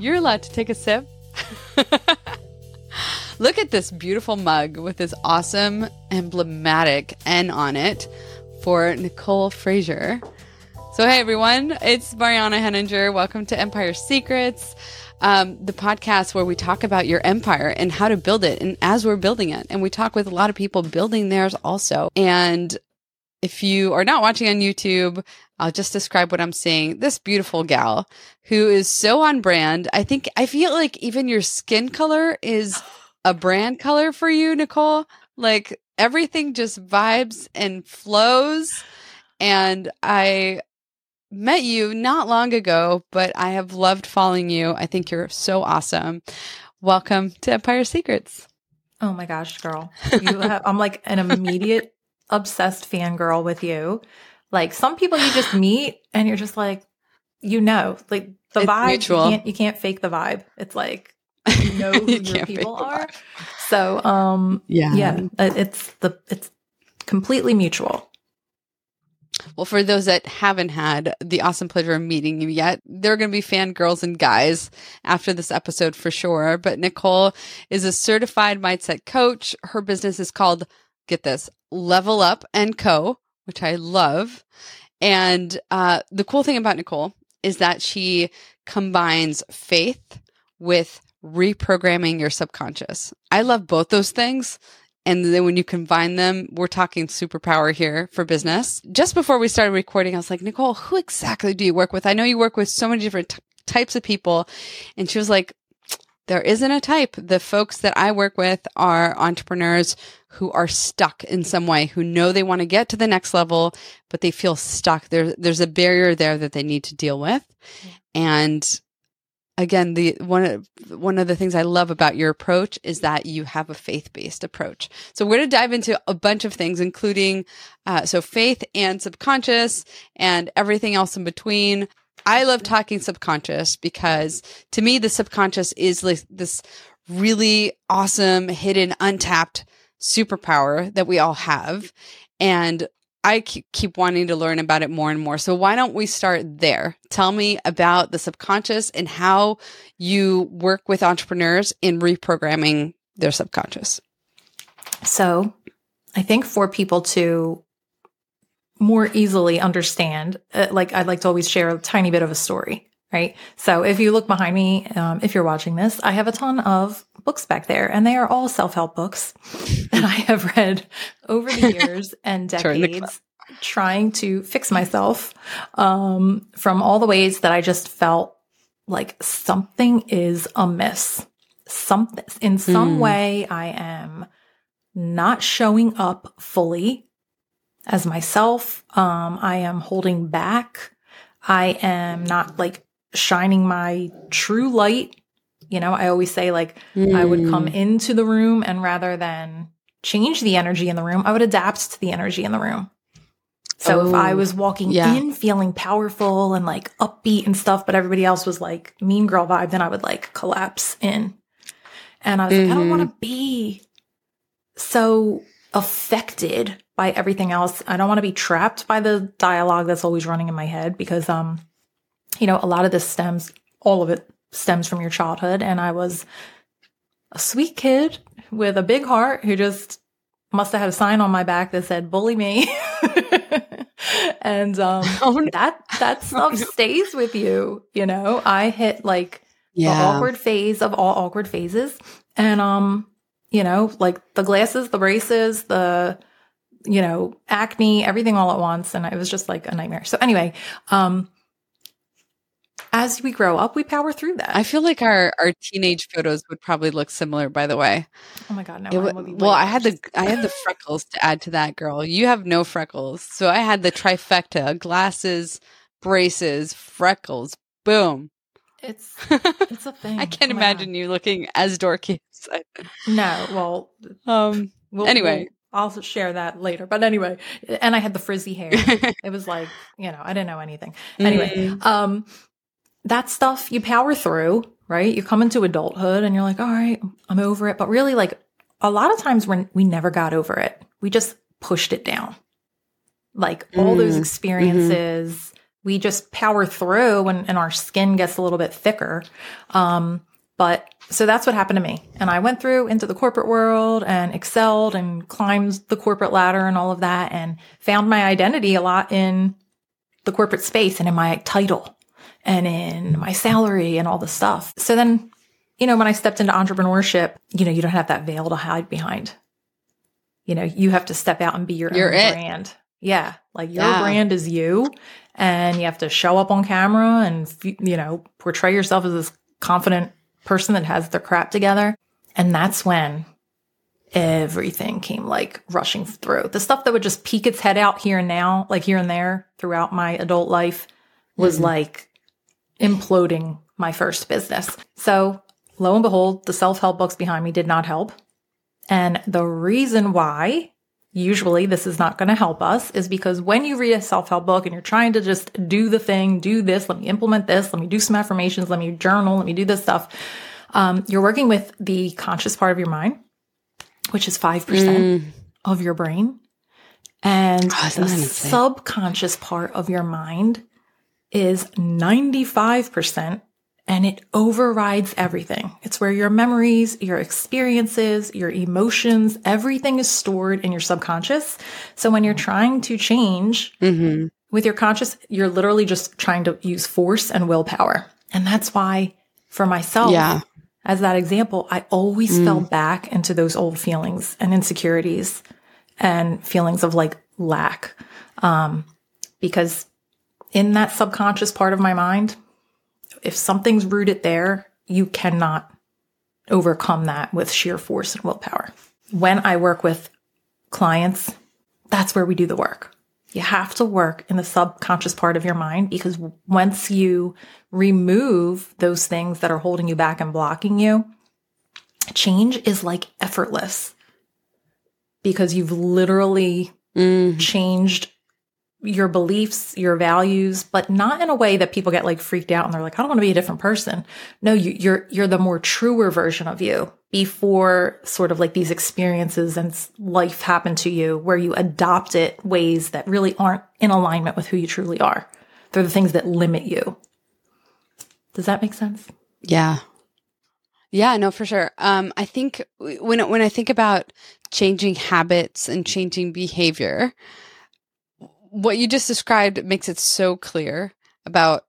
You're allowed to take a sip. Look at this beautiful mug with this awesome emblematic N on it for Nicole Frazier. So, hey everyone, it's Mariana Henninger. Welcome to Empire Secrets, um, the podcast where we talk about your empire and how to build it and as we're building it. And we talk with a lot of people building theirs also. And if you are not watching on YouTube, I'll just describe what I'm seeing. This beautiful gal who is so on brand. I think I feel like even your skin color is a brand color for you, Nicole. Like everything just vibes and flows. And I met you not long ago, but I have loved following you. I think you're so awesome. Welcome to Empire Secrets. Oh my gosh, girl. Have, I'm like an immediate obsessed fangirl with you. Like some people you just meet and you're just like, you know, like the it's vibe, mutual. you can't, you can't fake the vibe. It's like, you know who you your people are. So, um, yeah, yeah, it's the, it's completely mutual. Well, for those that haven't had the awesome pleasure of meeting you yet, there are going to be fangirls and guys after this episode for sure. But Nicole is a certified mindset coach. Her business is called, get this, Level Up and Co., which I love. And uh, the cool thing about Nicole is that she combines faith with reprogramming your subconscious. I love both those things. And then when you combine them, we're talking superpower here for business. Just before we started recording, I was like, Nicole, who exactly do you work with? I know you work with so many different t- types of people. And she was like, there isn't a type. The folks that I work with are entrepreneurs who are stuck in some way, who know they want to get to the next level, but they feel stuck. There, there's a barrier there that they need to deal with. And again, the one of one of the things I love about your approach is that you have a faith based approach. So we're going to dive into a bunch of things, including uh, so faith and subconscious and everything else in between. I love talking subconscious because to me, the subconscious is like this really awesome, hidden, untapped superpower that we all have. And I keep wanting to learn about it more and more. So why don't we start there? Tell me about the subconscious and how you work with entrepreneurs in reprogramming their subconscious. So I think for people to more easily understand, uh, like I'd like to always share a tiny bit of a story right? So if you look behind me, um, if you're watching this, I have a ton of books back there and they are all self-help books that I have read over the years and decades trying to fix myself um, from all the ways that I just felt like something is amiss. Something in some mm. way I am not showing up fully as myself. Um, I am holding back. I am not like shining my true light. You know, I always say like mm. I would come hmm. into the room and rather than change the energy in the room, I would adapt to the energy in the room. So oh, if I oh, was walking yeah. in feeling powerful and like upbeat and stuff, but everybody else was like mean girl vibe, then I would like collapse in. And I was mm-hmm. like, I don't want to mm-hmm. be so affected by everything else. I don't want to be trapped by the dialogue that's always running in my head because um you know, a lot of this stems, all of it stems from your childhood. And I was a sweet kid with a big heart who just must have had a sign on my back that said, bully me. and um, oh, no. that, that stuff oh, no. stays with you. You know, I hit like yeah. the awkward phase of all awkward phases. And, um, you know, like the glasses, the braces, the, you know, acne, everything all at once. And it was just like a nightmare. So anyway, um, as we grow up, we power through that. I feel like our our teenage photos would probably look similar. By the way, oh my god, no. It, well, I had the I had the freckles to add to that, girl. You have no freckles, so I had the trifecta: glasses, braces, freckles. Boom. It's it's a thing. I can't oh imagine you looking as dorky. As no, well, um. We'll, anyway. We'll, I'll share that later. But anyway, and I had the frizzy hair. it was like, you know, I didn't know anything. Anyway, mm. um, that stuff you power through, right? You come into adulthood and you're like, all right, I'm over it. But really, like a lot of times when we never got over it, we just pushed it down. Like all those mm-hmm. experiences. We just power through and, and our skin gets a little bit thicker. Um, but so that's what happened to me. And I went through into the corporate world and excelled and climbed the corporate ladder and all of that and found my identity a lot in the corporate space and in my title and in my salary and all the stuff. So then, you know, when I stepped into entrepreneurship, you know, you don't have that veil to hide behind. You know, you have to step out and be your You're own it. brand. Yeah. Like your Yeah. brand is you and you have to show up on camera and, you know, portray yourself as this confident person that has their crap together. And that's when everything came like rushing through. The stuff that would just peek its head out here and now, like here and there throughout my adult life was Mhm. like imploding my first business. So lo and behold, the self-help books behind me did not help. And the reason why usually this is not going to help us is because when you read a self-help book and you're trying to just do the thing, do this, let me implement this, let me do some affirmations, let me journal, let me do this stuff. Um, you're working with the conscious part of your mind, which is 5% Mm. of your brain. And Oh, the subconscious part of your mind is 95% and it overrides everything. It's where your memories, your experiences, your emotions, everything is stored in your subconscious. So when you're trying to change hmm with your conscious, you're literally just trying to use force and willpower. And that's why for myself, Yeah. as that example, I always Mm. fell back into those old feelings and insecurities and feelings of like lack. Um, because in that subconscious part of my mind, if something's rooted there, you cannot overcome that with sheer force and willpower. When I work with clients, that's where we do the work. You have to work in the subconscious part of your mind because once you remove those things that are holding you back and blocking you, change is like effortless because you've literally Mm. changed your beliefs, your values, but not in a way that people get like freaked out and they're like, I don't want to be a different person. No, you, you're, you're the more truer version of you before sort of like these experiences and life happen to you where you adopt it ways that really aren't in alignment with who you truly are. They're the things that limit you. Does that make sense? Yeah. Yeah, no, for sure. Um, I think when when I think about changing habits and changing behavior, what you just described makes it so clear about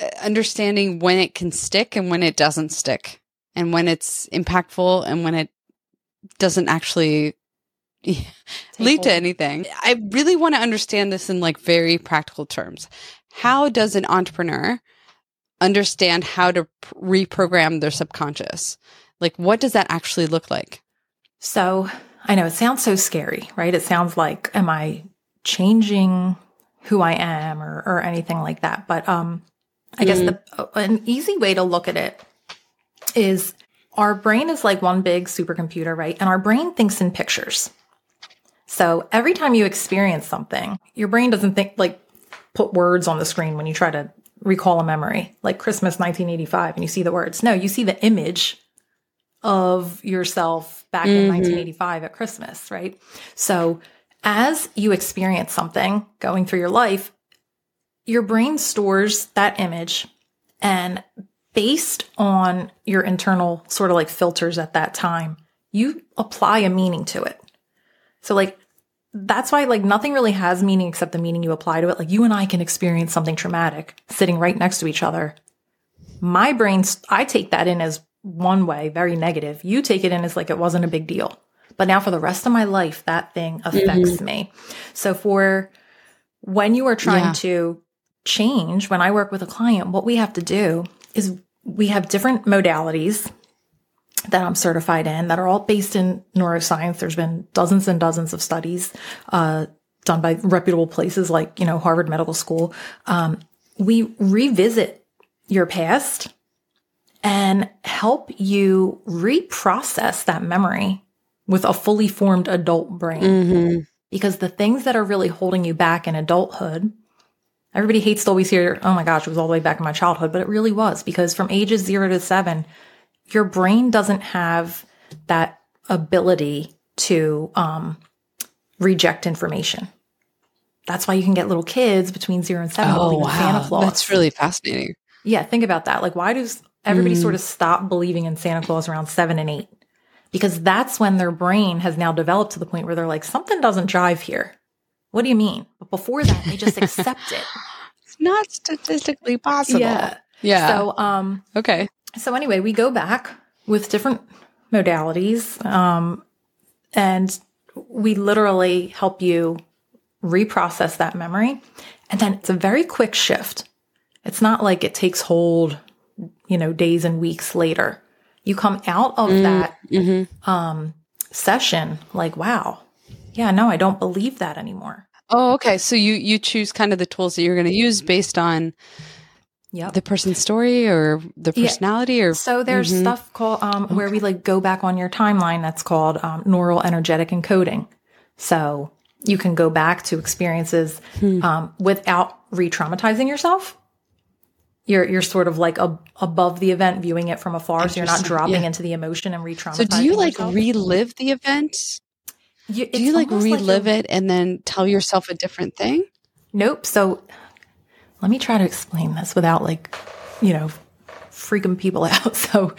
uh, understanding when it can stick and when it doesn't stick, and when it's impactful and when it doesn't actually lead to anything. I really want to understand this in like very practical terms. How does an entrepreneur understand how to reprogram their subconscious? Like, what does that actually look like? So I know it sounds so scary, right? It sounds like, am I changing who I am or, or anything like that? But, um, I guess the, an easy way to look at it is our brain is like one big supercomputer, right? And our brain thinks in pictures. So every time you experience something, your brain doesn't think like put words on the screen when you try to recall a memory, like Christmas 1985, and you see the words. No, you see the image of yourself back in Mhm. 1985 at Christmas, right? So as you experience something going through your life, your brain stores that image and based on your internal sort of like filters at that time, you apply a meaning to it. So like that's why like nothing really has meaning except the meaning you apply to it. Like you and I can experience something traumatic sitting right next to each other. My brain, I take that in as one way, very negative. You take it in as like it wasn't a big deal. But now for the rest of my life, that thing affects me. So for when you are trying Yeah. to change, when I work with a client, what we have to do is we have different modalities that I'm certified in that are all based in neuroscience. There's been dozens and dozens of studies uh, done by reputable places like, you know, Harvard Medical School. Um, we revisit your past and help you reprocess that memory with a fully formed adult brain. Mm-hmm. Because the things that are really holding you back in adulthood, everybody hates to always hear, oh my gosh, it was all the way back in my childhood, but it really was because from ages zero to seven, your brain doesn't have that ability to um, reject information. That's why you can get little kids between zero and seven. believing in Santa. Claus. That's really fascinating. Yeah, think about that. Like, why does everybody Mm. sort of stop believing in Santa Claus around seven and eight? Because that's when their brain has now developed to the point where they're like, something doesn't jive here. What do you mean? But before that, they just accept it. It's not statistically possible. Yeah. Yeah. So, um, okay. so anyway, we go back with different modalities, um, and we literally help you reprocess that memory. And then it's a very quick shift. It's not like it takes hold, you know, days and weeks later. You come out of that Mm-hmm. um, session like, wow, yeah, no, I don't believe that anymore. Oh, okay. So you you choose kind of the tools that you're going to use based on Yep. the person's story or the Yeah. personality or So there's Mhm. stuff called um, where we like go back on your timeline. That's called um, neural energetic encoding. So you can go back to experiences Hmm. um, without re-traumatizing yourself. You're you're sort of like ab- above the event, viewing it from afar, so you're not dropping Yeah. into the emotion and re-traumatizing. So do you like yourself. relive the event? You, Do you like relive it? it and then tell yourself a different thing? Nope. So let me try to explain this without like, you know, freaking people out. So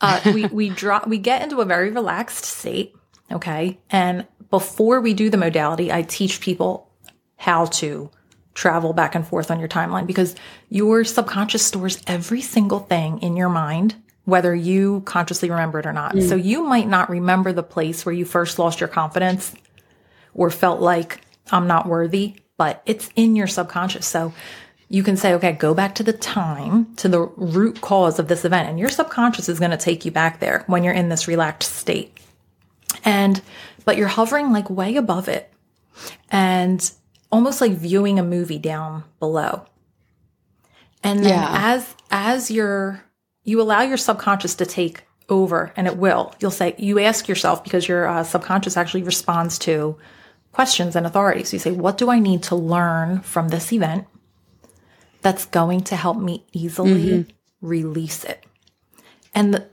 uh, we we drop we get into a very relaxed state. Okay. And before we do the modality, I teach people how to travel back and forth on your timeline because your subconscious stores every single thing in your mind, whether you consciously remember it or not. So you might not remember the place where you first lost your confidence or felt like I'm not worthy, but it's in your subconscious. So you can say, okay, go back to the time, to the root cause of this event. And your subconscious is going to take you back there when you're in this relaxed state. And, but you're hovering like way above it and almost like viewing a movie down below. And then Yeah. as, as you're, you allow your subconscious to take over and it will, you'll say, you ask yourself because your uh, subconscious actually responds to questions and authority. So You say, what do I need to learn from this event that's going to help me easily release it? And the,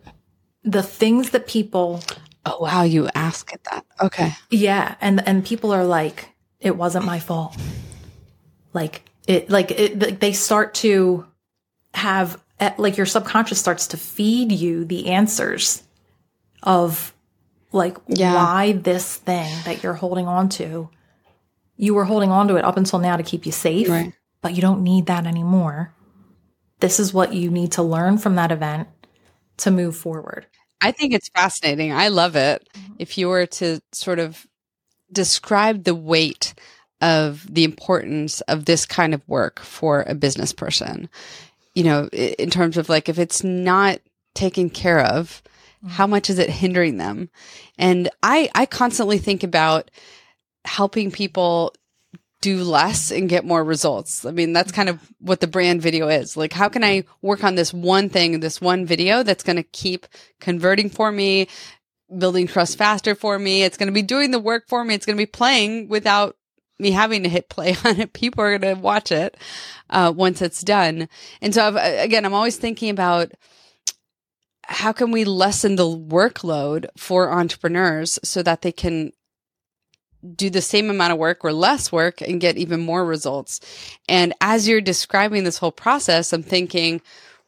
the things that people Oh wow, you ask it that. Okay. yeah, and and people are like, it wasn't my fault. Like it, like it, they start to have eh, like your subconscious starts to feed you the answers of like Yeah. why this thing that you're holding on to, you were holding on to it up until now to keep you safe, Right. but you don't need that anymore. This is what you need to learn from that event to move forward. I think it's fascinating. I love it. If you were to sort of describe the weight of the importance of this kind of work for a business person, you know, in terms of like if it's not taken care of, mm. how much is it hindering them? And I I constantly think about helping people do less and get more results. I mean, that's kind of what the brand video is. Like, how can I work on this one thing, this one video that's going to keep converting for me, building trust faster for me? It's going to be doing the work for me. It's going to be playing without me having to hit play on it. People are going to watch it uh, once it's done. And so, I've, again, I'm always thinking about how can we lessen the workload for entrepreneurs so that they can do the same amount of work or less work and get even more results. And as you're describing this whole process, I'm thinking,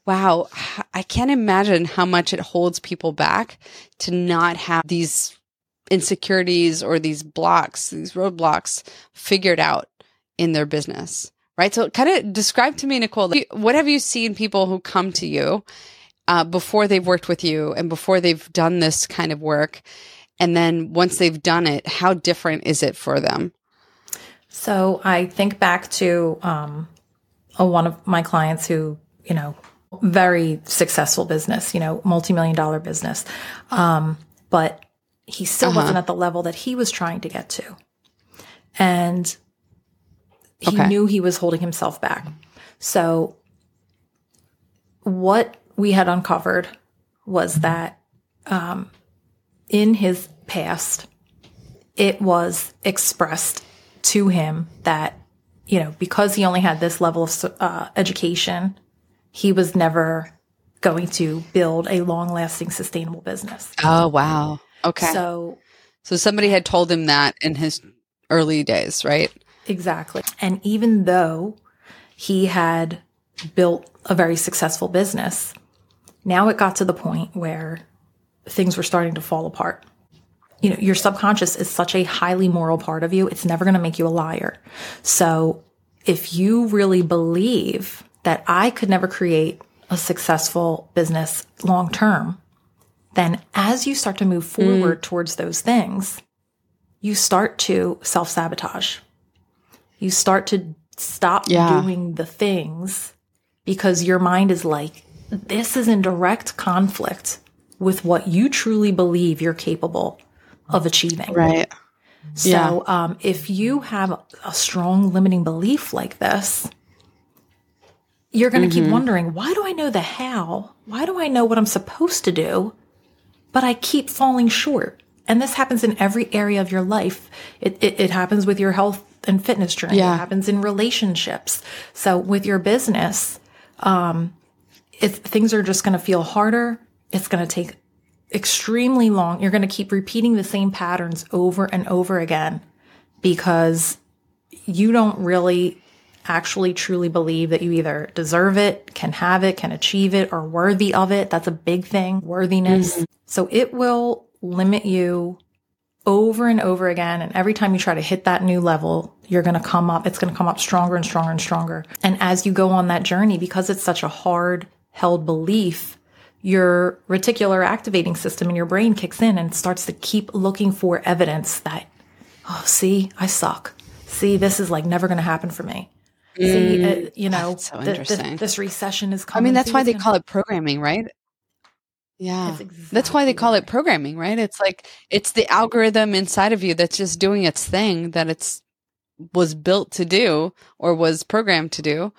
wow, I can't imagine how much it holds people back to not have these insecurities or these blocks, these roadblocks figured out in their business. Right. So kind of describe to me, Nicole, what have you seen people who come to you uh, before they've worked with you and before they've done this kind of work? And then once they've done it, how different is it for them? So I think back to um, a, one of my clients who, you know, very successful business, you know, multi-million dollar business. Um, but he still Uh-huh. wasn't at the level that he was trying to get to. And he Okay. knew he was holding himself back. So what we had uncovered was that um, in his past, it was expressed to him that, you know, because he only had this level of uh, education, he was never going to build a long lasting, sustainable business. Oh, wow. Okay. So, So, somebody had told him that in his early days, right? Exactly. And even though he had built a very successful business, now it got to the point where things were starting to fall apart. You know, your subconscious is such a highly moral part of you, it's never going to make you a liar. So if you really believe that I could never create a successful business long term, then as you start to move forward mm. towards those things, you start to self sabotage. You start to stop yeah. doing the things because your mind is like, this is in direct conflict with what you truly believe you're capable of achieving. Right. So, yeah. um, if you have a strong limiting belief like this, you're going to mm-hmm. keep wondering, why do I know the how? Why do I know what I'm supposed to do? But I keep falling short. And this happens in every area of your life. It, it, it happens with your health and fitness journey. Yeah. It happens in relationships. So with your business, um, if things are just going to feel harder, it's going to take extremely long. You're going to keep repeating the same patterns over and over again because you don't really actually truly believe that you either deserve it, can have it, can achieve it, or worthy of it. That's a big thing, worthiness. Mm-hmm. So it will limit you over and over again. And every time you try to hit that new level, you're going to come up, it's going to come up stronger and stronger and stronger. And as you go on that journey, because it's such a hard held belief, your reticular activating system in your brain kicks in and starts to keep looking for evidence that, oh, see, I suck. See, this is like never going to happen for me. Mm. See, uh, you know, so th- th- this recession is coming. I mean, that's why they call it programming, right? Yeah. That's, exactly that's why they call it programming, right? It's like it's the algorithm inside of you that's just doing its thing that it's was built to do or was programmed to do.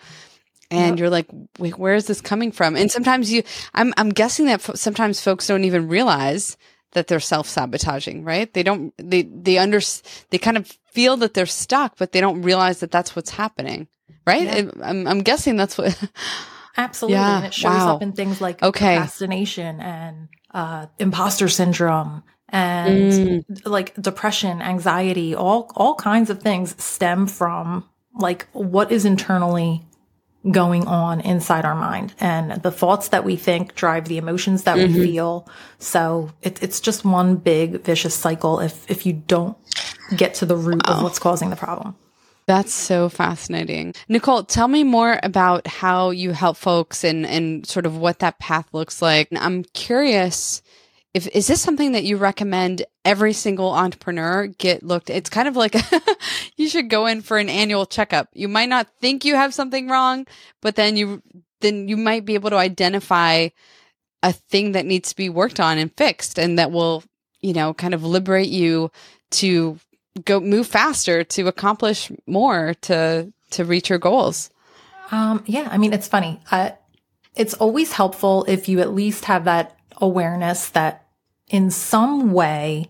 And yep. you're like, wait, where is this coming from? And sometimes you, I'm, I'm guessing that f- sometimes folks don't even realize that they're self-sabotaging, right? They don't, they, they under, they kind of feel that they're stuck, but they don't realize that that's what's happening, right? Yeah. I'm, I'm guessing that's what. Absolutely. Yeah. And it shows wow. up in things like okay. procrastination and uh, imposter syndrome and mm. like depression, anxiety, all all kinds of things stem from like what is internally going on inside our mind and the thoughts that we think drive the emotions that mm-hmm. we feel. So it, it's just one big vicious cycle if if you don't get to the root of what's causing the problem. That's so fascinating. Nicole, tell me more about how you help folks and, and sort of what that path looks like. I'm curious if is this something that you recommend every single entrepreneur get looked it's kind of like you should go in for an annual checkup you might not think you have something wrong but then you then you might be able to identify a thing that needs to be worked on and fixed and that will you know kind of liberate you to go move faster to accomplish more to to reach your goals. Um yeah i mean it's funny. Uh, it's always helpful if you at least have that awareness that in some way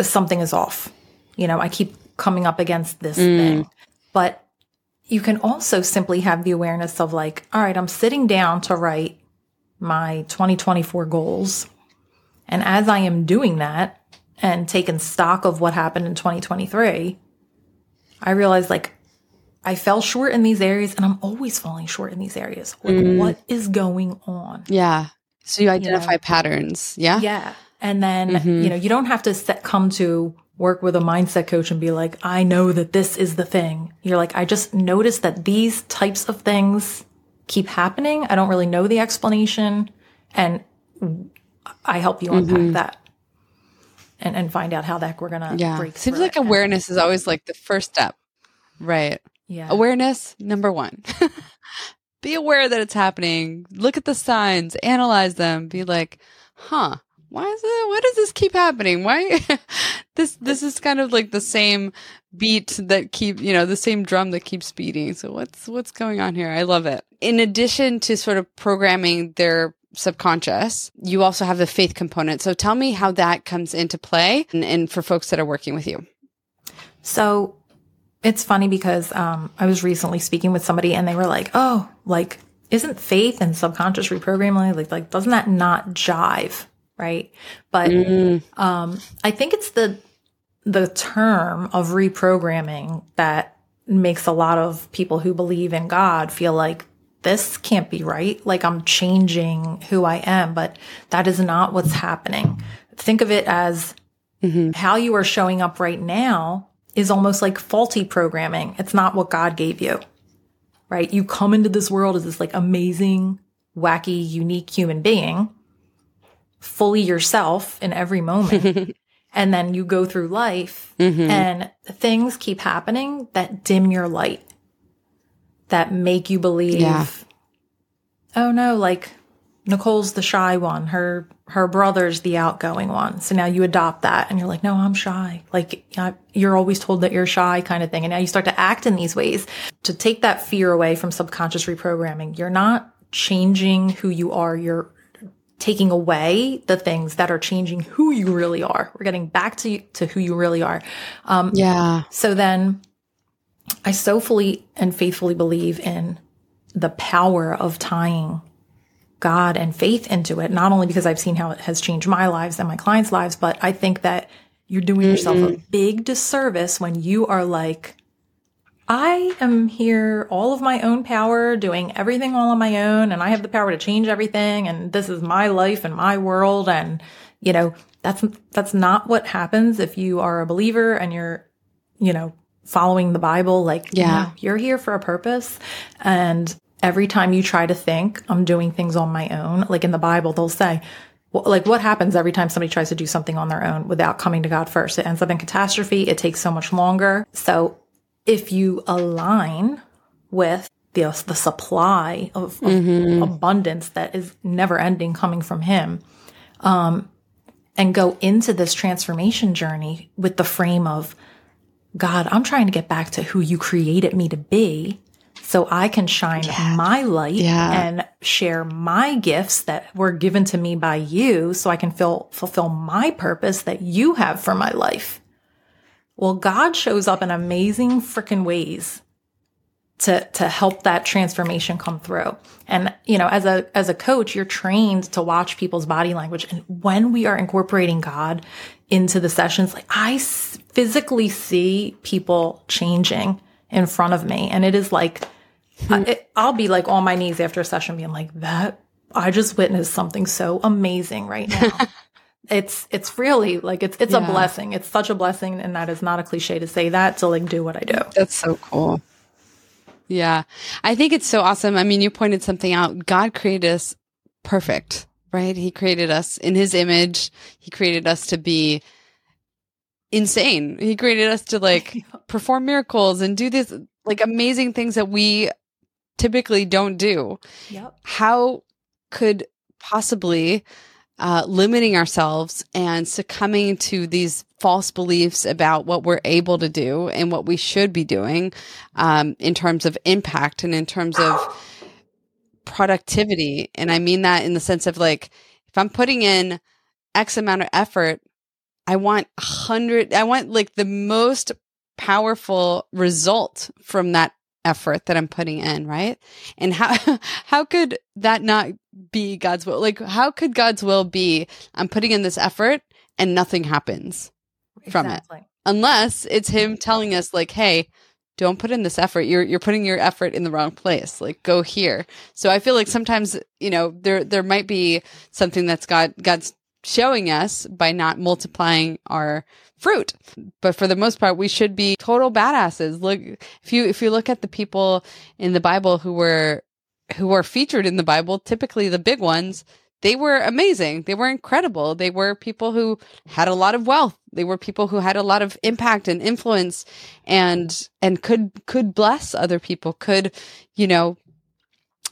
something is off. You know i keep coming up against this mm. thing. But you can also simply have the awareness of like all right i'm sitting down to write my 2024 goals. And as i am doing that and taken stock of what happened in 2023, I realized like I fell short in these areas and I'm always falling short in these areas. Like, mm. what is going on? Yeah. So you identify you know? patterns. Yeah. Yeah. And then, mm-hmm. you know, you don't have to set, come to work with a mindset coach and be like, I know that this is the thing. You're like, I just noticed that these types of things keep happening. I don't really know the explanation. And I help you unpack mm-hmm. that and, and find out how the heck we're gonna yeah. break. Seems like awareness is always like the first step. Right. Yeah. Awareness, number one. be aware that it's happening. Look at the signs, analyze them, be like, huh, why is it why does this keep happening? Why this this is kind of like the same beat that keep you know, the same drum that keeps beating. So what's what's going on here? I love it. In addition to sort of programming their subconscious. You also have the faith component. So tell me how that comes into play and, and for folks that are working with you. So it's funny because um, I was recently speaking with somebody and they were like, oh, like, isn't faith and subconscious reprogramming like, like, doesn't that not jive? Right. But mm. um, I think it's the, the term of reprogramming that makes a lot of people who believe in God feel like this can't be right. Like I'm changing who I am, but that is not what's happening. Think of it as mm-hmm. how you are showing up right now is almost like faulty programming. It's not what God gave you, right? You come into this world as this like amazing, wacky, unique human being, fully yourself in every moment. and then you go through life mm-hmm. and things keep happening that dim your light, that make you believe, yeah. oh no, like Nicole's the shy one. Her her brother's the outgoing one. So now you adopt that and you're like, no, I'm shy. Like you're always told that you're shy kind of thing. And now you start to act in these ways to take that fear away from subconscious reprogramming. You're not changing who you are. You're taking away the things that are changing who you really are. We're getting back to, to who you really are. Um, yeah. So then I so fully and faithfully believe in the power of tying God and faith into it, not only because I've seen how it has changed my lives and my clients' lives, but I think that you're doing mm yourself a big disservice when you are like, I am here all of my own power, doing everything all on my own, and I have the power to change everything, and this is my life and my world. And, you know, that's, that's not what happens if you are a believer and you're, you know, following the Bible. Like, yeah, you know, you're here for a purpose. And every time you try to think I'm doing things on my own, like in the Bible, they'll say, like what happens every time somebody tries to do something on their own without coming to God first? It ends up in catastrophe. It takes so much longer. So if you align with the, the supply of, of mm-hmm. abundance that is never ending coming from him, um, and go into this transformation journey with the frame of, God, I'm trying to get back to who you created me to be so I can shine yeah. my light yeah. and share my gifts that were given to me by you so I can feel, fulfill my purpose that you have for my life. Well, God shows up in amazing freaking ways to to help that transformation come through. And you know, as a as a coach, you're trained to watch people's body language and when we are incorporating God into the sessions, like I physically see people changing in front of me and it is like I, will be like on my knees after a session being like, that, I just witnessed something so amazing right now. it's, it's really like, it's, it's yeah. a blessing. It's such a blessing. And that is not a cliche to say that to like do what I do. That's so cool. Yeah. I think it's so awesome. I mean, you pointed something out. God created us perfect, right? He created us in his image. He created us to be insane. He created us to like perform miracles and do this like amazing things that we typically don't do. Yep. How could possibly uh, limiting ourselves and succumbing to these false beliefs about what we're able to do and what we should be doing um, in terms of impact and in terms of productivity. And I mean that in the sense of like, if I'm putting in X amount of effort, I want hundred, I want like the most powerful result from that effort that I'm putting in, right? And how how could that not be God's will? Like how could God's will be I'm putting in this effort and nothing happens from exactly. it? Unless it's him telling us like, "Hey, don't put in this effort. You're you're putting your effort in the wrong place. Like go here." So I feel like sometimes, you know, there there might be something that's God God's showing us by not multiplying our fruit. But for the most part, we should be total badasses. Look, if you, if you look at the people in the Bible who were, who are featured in the Bible, typically the big ones, they were amazing. They were incredible. They were people who had a lot of wealth. They were people who had a lot of impact and influence and, and could, could bless other people, could, you know,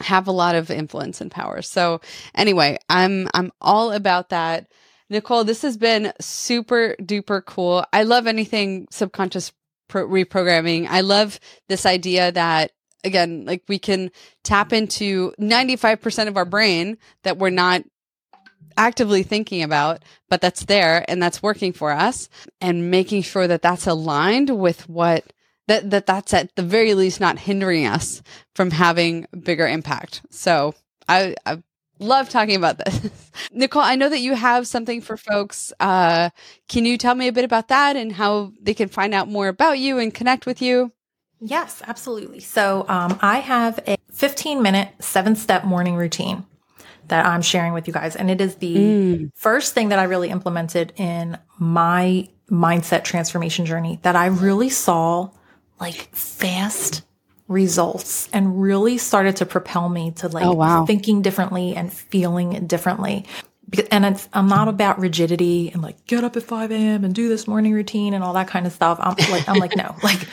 have a lot of influence and power. So anyway, I'm I'm all about that. Nicole, this has been super duper cool. I love anything subconscious pro- reprogramming. I love this idea that again, like we can tap into 95% of our brain that we're not actively thinking about, but that's there and that's working for us and making sure that that's aligned with what that, that that's at the very least not hindering us from having bigger impact. So I, I love talking about this. Nicole, I know that you have something for folks. Uh, can you tell me a bit about that and how they can find out more about you and connect with you? Yes, absolutely. So um, I have a 15 minute, seven step morning routine that I'm sharing with you guys. And it is the mm. first thing that I really implemented in my mindset transformation journey that I really saw like fast results and really started to propel me to like oh, wow. thinking differently and feeling differently. And it's I'm not about rigidity and like get up at 5 a.m. and do this morning routine and all that kind of stuff. I'm like, I'm like, no, like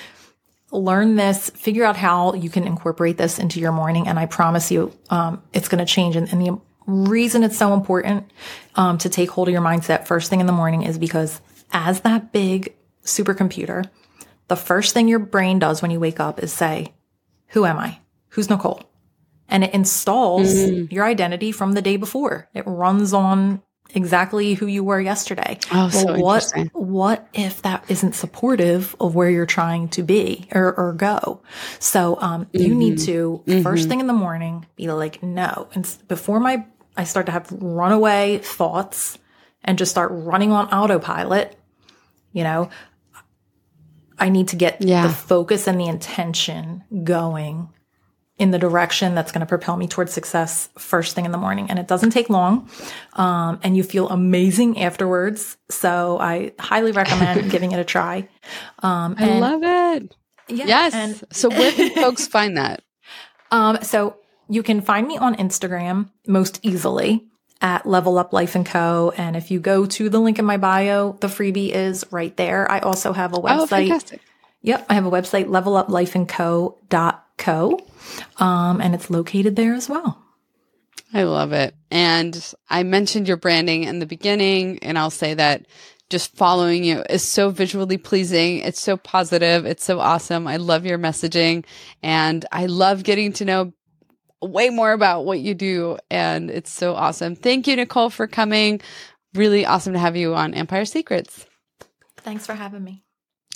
learn this, figure out how you can incorporate this into your morning. And I promise you, um, it's going to change. And, and, the reason it's so important, um, to take hold of your mindset first thing in the morning is because as that big supercomputer, the first thing your brain does when you wake up is say, who am I? Who's Nicole? And it installs mm-hmm. your identity from the day before. It runs on exactly who you were yesterday. Oh, well, so what, what if that isn't supportive of where you're trying to be or, or go? So, um, mm-hmm. you need to mm-hmm. first thing in the morning be like, no. And before my, I start to have runaway thoughts and just start running on autopilot, you know, I need to get yeah. the focus and the intention going in the direction that's going to propel me towards success first thing in the morning. And it doesn't take long. Um, and you feel amazing afterwards. So I highly recommend giving it a try. Um, I love it. Yeah, yes. And, so where can folks find that? Um, so you can find me on Instagram most easily at Level Up Life and Co. And if you go to the link in my bio, the freebie is right there. I also have a oh, website. Oh, fantastic. Yep. I have a website, leveluplifeandco.co. Um, and it's located there as well. I love it. And I mentioned your branding in the beginning, and I'll say that just following you is so visually pleasing. It's so positive. It's so awesome. I love your messaging and I love getting to know way more about what you do. And it's so awesome. Thank you, Nicole, for coming. Really awesome to have you on Empire Secrets. Thanks for having me.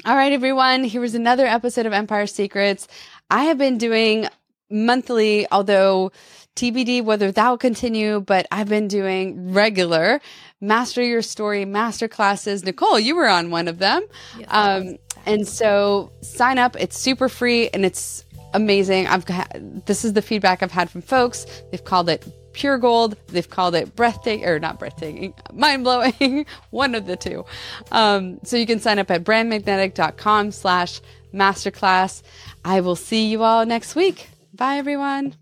All right, everyone. Here was another episode of Empire Secrets. I have been doing monthly, although TBD whether that will continue, but I've been doing regular Master Your Story master classes. Nicole, you were on one of them. Yes, um, and so sign up. It's super free and it's amazing. I've got, this is the feedback I've had from folks. They've called it pure gold. They've called it breathtaking, or not breathtaking, mind blowing, one of the two. Um, so you can sign up at brandmagnetic.com slash masterclass. I will see you all next week. Bye, everyone.